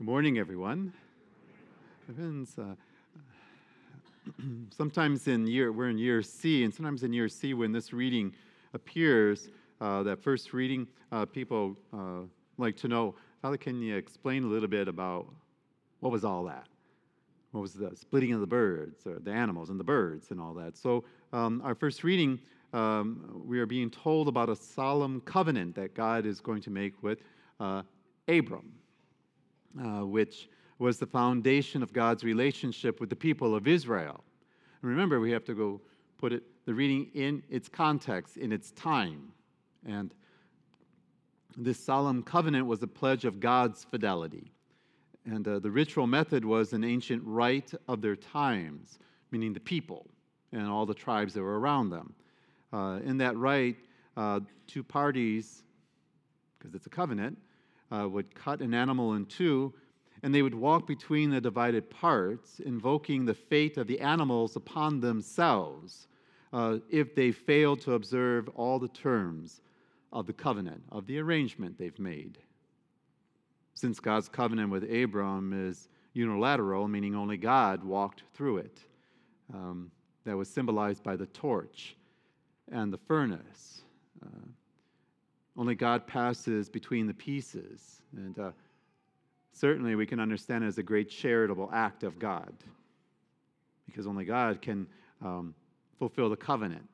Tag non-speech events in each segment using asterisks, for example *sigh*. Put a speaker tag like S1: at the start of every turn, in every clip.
S1: Good morning, everyone. Uh, *clears throat* sometimes in year we're in year C, and sometimes in year C, when this reading appears, uh, that first reading, uh, people uh, like to know, Father, can you explain a little bit about what was all that? What was the splitting of the birds, or the animals and the birds, and all that? So, um, our first reading, um, we are being told about a solemn covenant that God is going to make with uh, Abram uh, which was the foundation of God's relationship with the people of Israel. And remember, we have to go put it, the reading in its context, in its time. And this solemn covenant was a pledge of God's fidelity. And uh, the ritual method was an ancient rite of their times, meaning the people and all the tribes that were around them. Uh, in that rite, uh, two parties, because it's a covenant, uh, would cut an animal in two, and they would walk between the divided parts, invoking the fate of the animals upon themselves uh, if they failed to observe all the terms of the covenant, of the arrangement they've made. Since God's covenant with Abram is unilateral, meaning only God walked through it, um, that was symbolized by the torch and the furnace. Uh, only God passes between the pieces. And uh, certainly we can understand it as a great charitable act of God because only God can um, fulfill the covenant.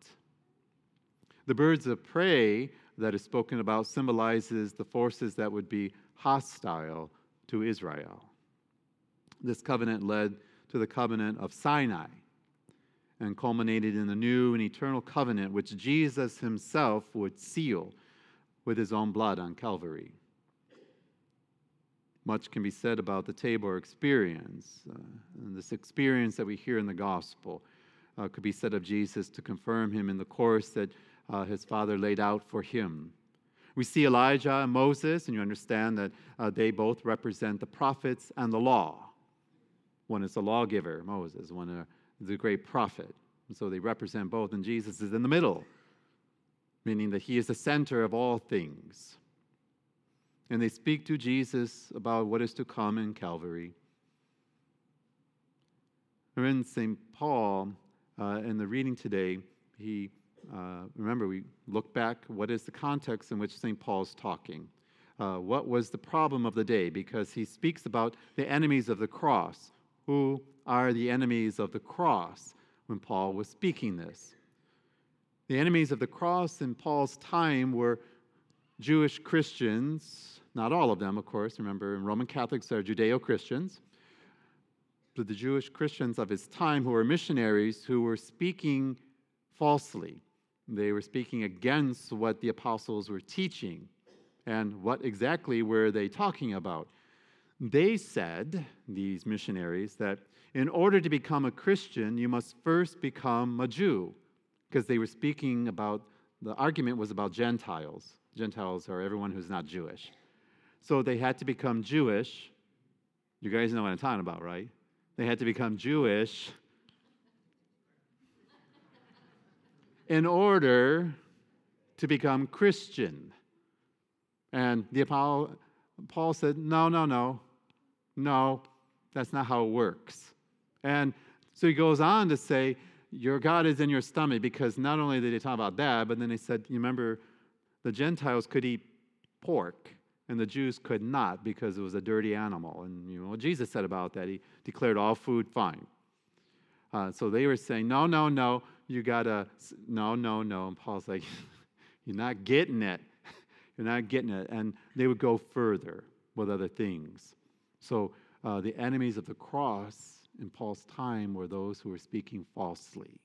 S1: The birds of prey that is spoken about symbolizes the forces that would be hostile to Israel. This covenant led to the covenant of Sinai and culminated in the new and eternal covenant which Jesus himself would seal with his own blood on Calvary. Much can be said about the Tabor experience. Uh, and this experience that we hear in the gospel uh, could be said of Jesus to confirm him in the course that uh, his Father laid out for him. We see Elijah and Moses, and you understand that uh, they both represent the prophets and the law. One is the lawgiver, Moses, one is the great prophet. And so they represent both, and Jesus is in the middle meaning that he is the center of all things. And they speak to Jesus about what is to come in Calvary. in St. Paul, uh, in the reading today, he, uh, remember, we look back, what is the context in which St. Paul's talking? Uh, what was the problem of the day? Because he speaks about the enemies of the cross. Who are the enemies of the cross when Paul was speaking this? The enemies of the cross in Paul's time were Jewish Christians, not all of them, of course. Remember, Roman Catholics are Judeo Christians. But the Jewish Christians of his time who were missionaries who were speaking falsely. They were speaking against what the apostles were teaching. And what exactly were they talking about? They said, these missionaries, that in order to become a Christian, you must first become a Jew because they were speaking about, the argument was about Gentiles. Gentiles are everyone who's not Jewish. So they had to become Jewish. You guys know what I'm talking about, right? They had to become Jewish in order to become Christian. And the Paul, Paul said, No, no, no, no, that's not how it works. And so he goes on to say, your God is in your stomach because not only did they talk about that, but then they said, you remember, the Gentiles could eat pork and the Jews could not because it was a dirty animal. And you know what Jesus said about that? He declared all food fine. Uh, so they were saying, no, no, no, you gotta, no, no, no. And Paul's like, *laughs* you're not getting it. *laughs* You're not getting it. And they would go further with other things. So uh, the enemies of the cross in Paul's time were those who were speaking falsely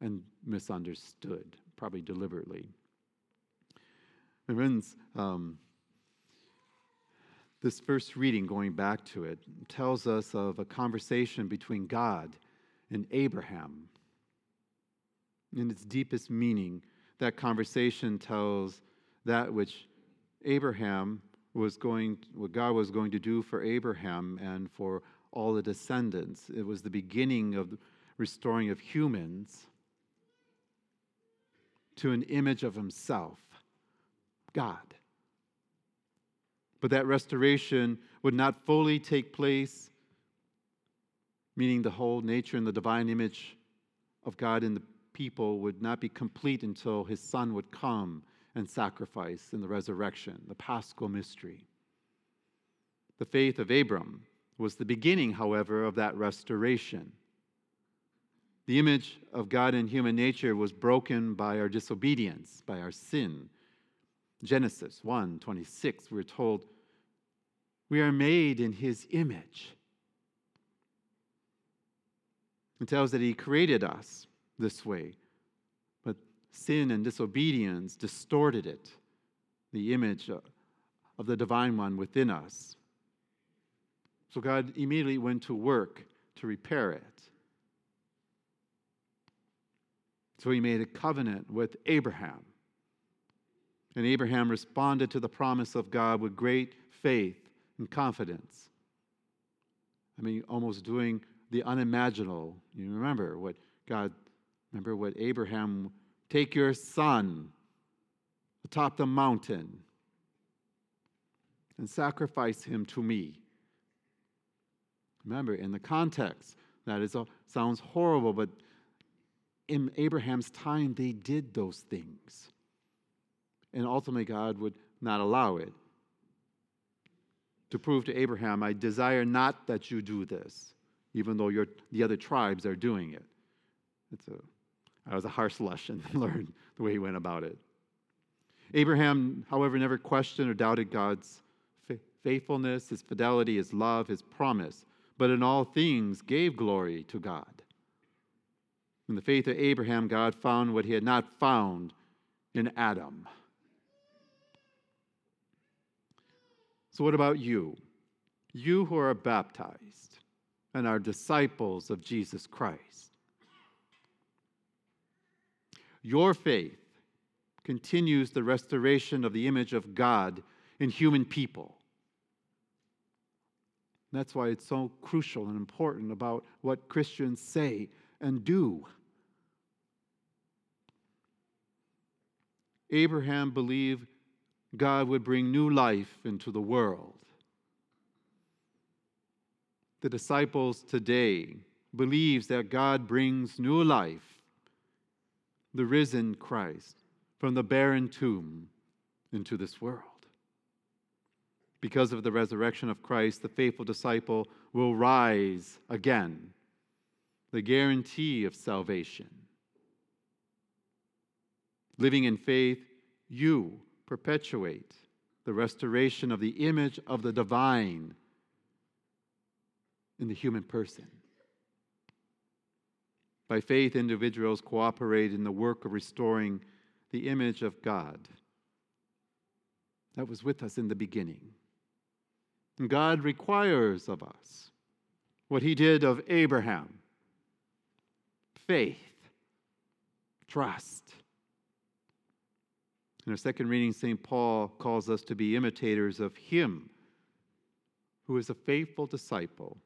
S1: and misunderstood, probably deliberately. My friends, um, this first reading, going back to it, tells us of a conversation between God and Abraham. In its deepest meaning, that conversation tells that which Abraham was going, what God was going to do for Abraham and for all the descendants. It was the beginning of the restoring of humans to an image of himself, God. But that restoration would not fully take place, meaning the whole nature and the divine image of God in the people would not be complete until his son would come and sacrifice in the resurrection, the paschal mystery. The faith of Abram was the beginning, however, of that restoration. The image of God in human nature was broken by our disobedience, by our sin. Genesis 1 26, we're told, We are made in his image. It tells that he created us this way, but sin and disobedience distorted it, the image of the divine one within us. So God immediately went to work to repair it. So he made a covenant with Abraham. And Abraham responded to the promise of God with great faith and confidence. I mean, almost doing the unimaginable. You remember what God, remember what Abraham, take your son atop the mountain and sacrifice him to me. Remember, in the context, that is, uh, sounds horrible, but in Abraham's time, they did those things. And ultimately, God would not allow it. To prove to Abraham, I desire not that you do this, even though the other tribes are doing it. It's a, that was a harsh *laughs* lesson to learn the way he went about it. Abraham, however, never questioned or doubted God's faithfulness, his fidelity, his love, his promise but in all things gave glory to God. In the faith of Abraham, God found what he had not found in Adam. So, what about you? You who are baptized and are disciples of Jesus Christ. Your faith continues the restoration of the image of God in human people. That's why it's so crucial and important about what Christians say and do. Abraham believed God would bring new life into the world. The disciples today believes that God brings new life, the risen Christ, from the barren tomb into this world. Because of the resurrection of Christ, the faithful disciple will rise again, the guarantee of salvation. Living in faith, you perpetuate the restoration of the image of the divine in the human person. By faith, individuals cooperate in the work of restoring the image of God that was with us in the beginning. God requires of us what he did of Abraham faith, trust. In our second reading, St. Paul calls us to be imitators of him who is a faithful disciple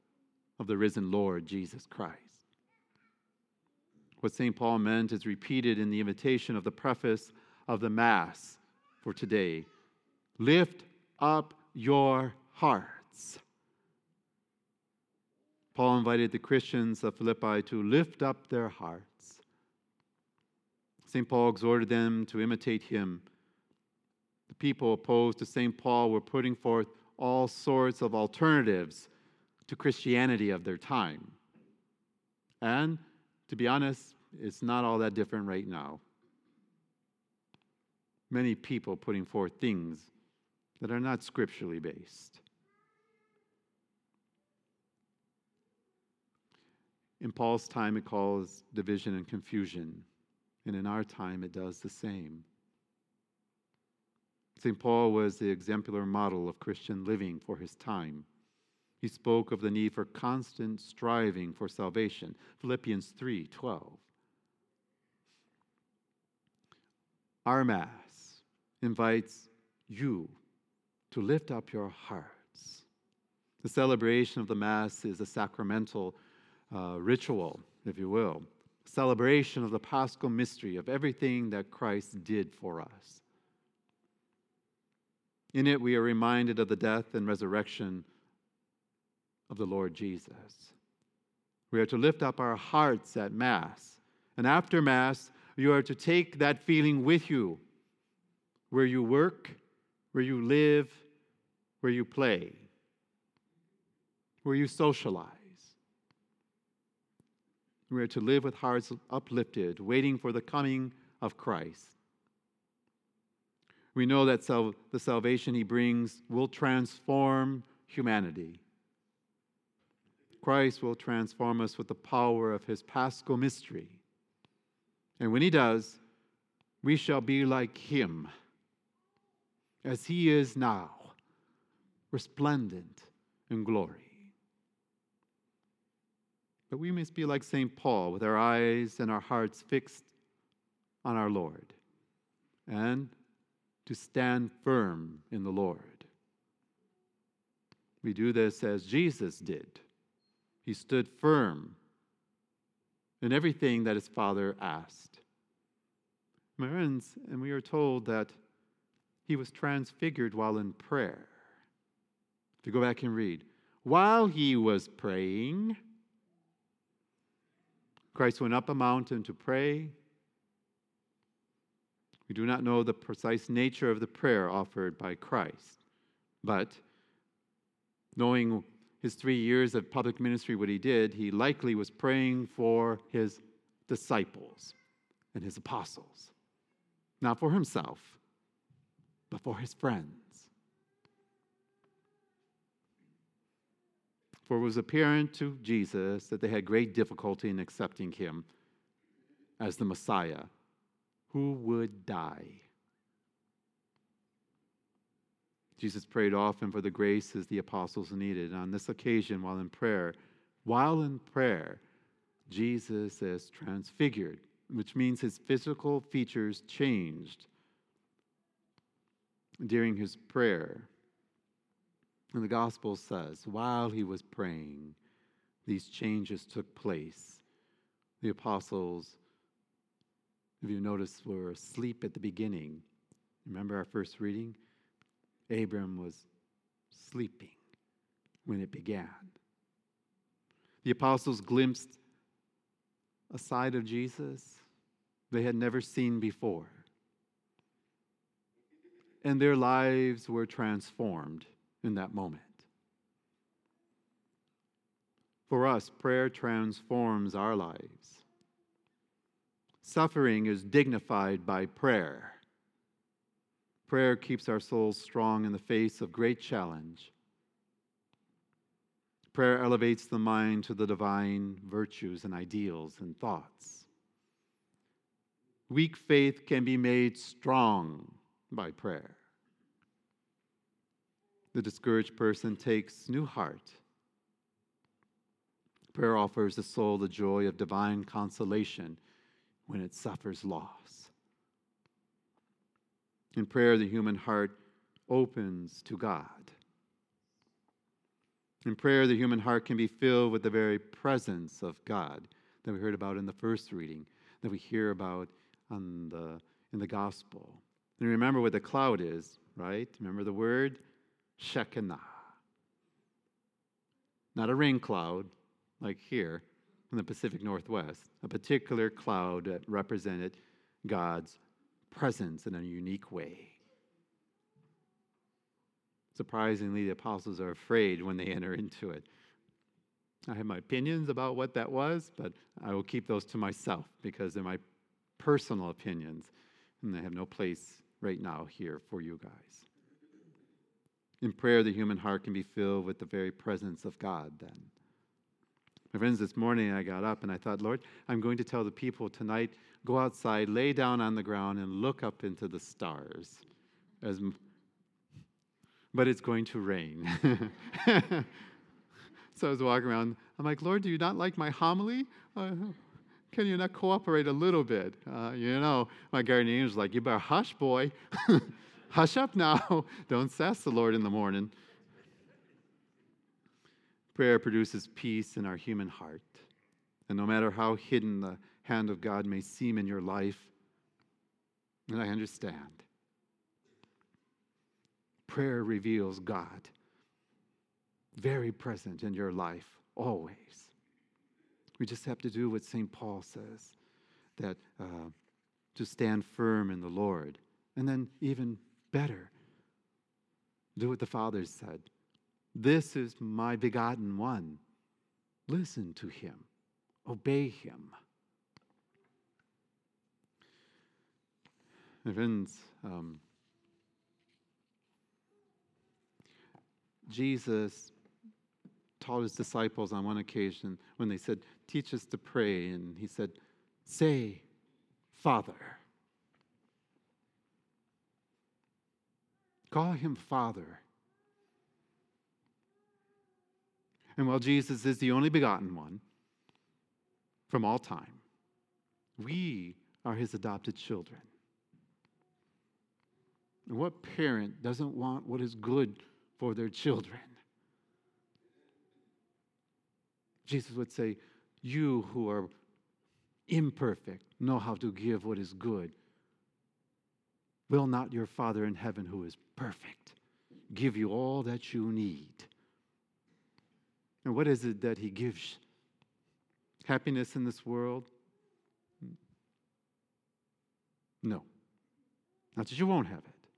S1: of the risen Lord Jesus Christ. What St. Paul meant is repeated in the invitation of the preface of the Mass for today. Lift up your hearts. Paul invited the Christians of Philippi to lift up their hearts. St. Paul exhorted them to imitate him. The people opposed to St. Paul were putting forth all sorts of alternatives to Christianity of their time. And to be honest, it's not all that different right now. Many people putting forth things that are not scripturally based. In Paul's time, it caused division and confusion. And in our time, it does the same. St. Paul was the exemplar model of Christian living for his time. He spoke of the need for constant striving for salvation. Philippians 3 12. Our Mass invites you to lift up your hearts. The celebration of the Mass is a sacramental uh, ritual, if you will, celebration of the paschal mystery of everything that Christ did for us. In it, we are reminded of the death and resurrection of the Lord Jesus. We are to lift up our hearts at Mass. And after Mass, you are to take that feeling with you where you work, where you live, where you play, where you socialize. We are to live with hearts uplifted, waiting for the coming of Christ. We know that sal- the salvation he brings will transform humanity. Christ will transform us with the power of his paschal mystery. And when he does, we shall be like him, as he is now, resplendent in glory. But we must be like St. Paul, with our eyes and our hearts fixed on our Lord, and to stand firm in the Lord. We do this as Jesus did. He stood firm in everything that his Father asked. My friends, and we are told that he was transfigured while in prayer. If you go back and read, while he was praying, Christ went up a mountain to pray. We do not know the precise nature of the prayer offered by Christ, but knowing his three years of public ministry, what he did, he likely was praying for his disciples and his apostles. Not for himself, but for his friends. For it was apparent to Jesus that they had great difficulty in accepting him as the Messiah who would die. Jesus prayed often for the graces the apostles needed. And On this occasion, while in prayer, while in prayer, Jesus is transfigured, which means his physical features changed during his prayer. And the gospel says, while he was praying, these changes took place. The apostles, if you notice, were asleep at the beginning. Remember our first reading? Abram was sleeping when it began. The apostles glimpsed a side of Jesus they had never seen before. And their lives were transformed in that moment. For us, prayer transforms our lives. Suffering is dignified by prayer. Prayer keeps our souls strong in the face of great challenge. Prayer elevates the mind to the divine virtues and ideals and thoughts. Weak faith can be made strong by prayer. The discouraged person takes new heart. Prayer offers the soul the joy of divine consolation when it suffers loss. In prayer, the human heart opens to God. In prayer, the human heart can be filled with the very presence of God that we heard about in the first reading, that we hear about the, in the gospel. And remember what the cloud is, right? Remember the word? Shekinah. Not a rain cloud like here in the Pacific Northwest, a particular cloud that represented God's presence in a unique way. Surprisingly, the apostles are afraid when they enter into it. I have my opinions about what that was, but I will keep those to myself because they're my personal opinions, and they have no place right now here for you guys. In prayer, the human heart can be filled with the very presence of God, then. My friends, this morning I got up and I thought, Lord, I'm going to tell the people tonight go outside, lay down on the ground, and look up into the stars. As, but it's going to rain. *laughs* so I was walking around. I'm like, Lord, do you not like my homily? Uh, can you not cooperate a little bit? Uh, you know, my guardian angel was like, You better hush, boy. *laughs* hush up now. *laughs* Don't sass the Lord in the morning. Prayer produces peace in our human heart. And no matter how hidden the hand of God may seem in your life, and I understand, Prayer reveals God, very present in your life, always. We just have to do what St. Paul says that uh, to stand firm in the Lord. And then, even better, do what the Father said. This is my begotten one. Listen to him, obey him. Friends, um, Jesus taught his disciples on one occasion when they said, Teach us to pray. And he said, Say, Father. Call him Father. And while Jesus is the only begotten one from all time, we are his adopted children. And what parent doesn't want what is good for their children? Jesus would say, You who are imperfect know how to give what is good. Will not your Father in heaven, who is perfect, give you all that you need? And what is it that He gives? Happiness in this world? No. Not that you won't have it,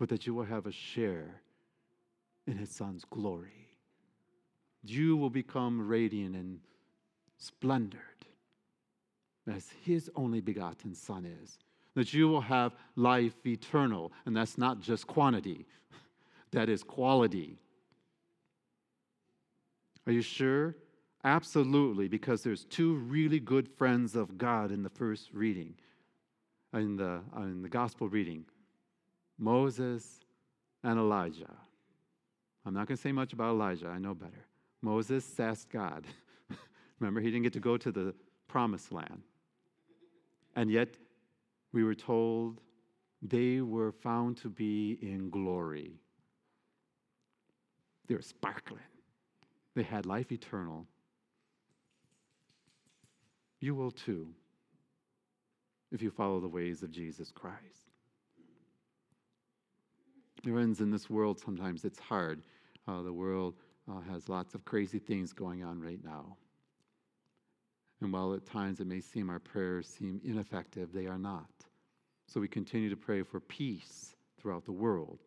S1: but that you will have a share in His Son's glory. You will become radiant and splendored as His only begotten Son is. That you will have life eternal, and that's not just quantity, *laughs* that is quality. Are you sure? Absolutely, because there's two really good friends of God in the first reading, in the, uh, in the gospel reading Moses and Elijah. I'm not going to say much about Elijah, I know better. Moses asked God. *laughs* Remember, he didn't get to go to the promised land. And yet, we were told they were found to be in glory. They were sparkling. They had life eternal. You will too if you follow the ways of Jesus Christ. Friends, in this world, sometimes it's hard. Uh, the world uh, has lots of crazy things going on right now. And while at times it may seem our prayers seem ineffective, they are not. So we continue to pray for peace throughout the world.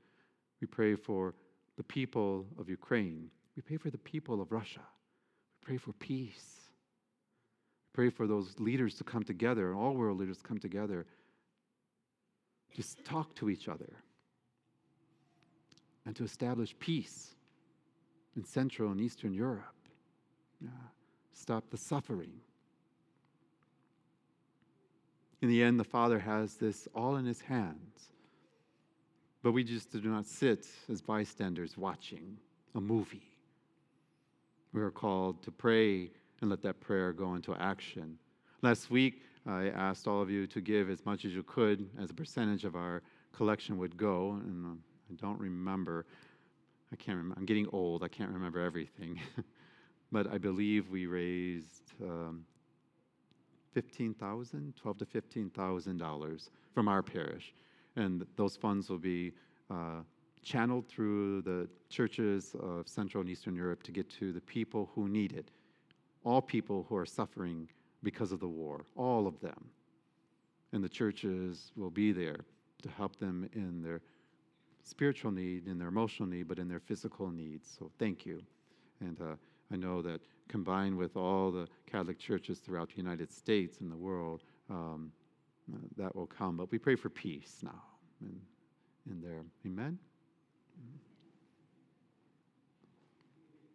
S1: We pray for the people of Ukraine. We pray for the people of Russia. We pray for peace. We pray for those leaders to come together, all world leaders to come together, just talk to each other, and to establish peace in Central and Eastern Europe. Yeah. Stop the suffering. In the end, the Father has this all in his hands. But we just do not sit as bystanders watching a movie. We are called to pray and let that prayer go into action. Last week, I asked all of you to give as much as you could as a percentage of our collection would go, and uh, I don't remember. I can't remember. I'm getting old. I can't remember everything. *laughs* but I believe we raised um, 15,000, 12 to 15,000 dollars from our parish, and those funds will be uh, channeled through the churches of Central and Eastern Europe to get to the people who need it. All people who are suffering because of the war, all of them. And the churches will be there to help them in their spiritual need, in their emotional need, but in their physical needs. So thank you. And uh, I know that combined with all the Catholic churches throughout the United States and the world, um, that will come. But we pray for peace now in, in there. Amen.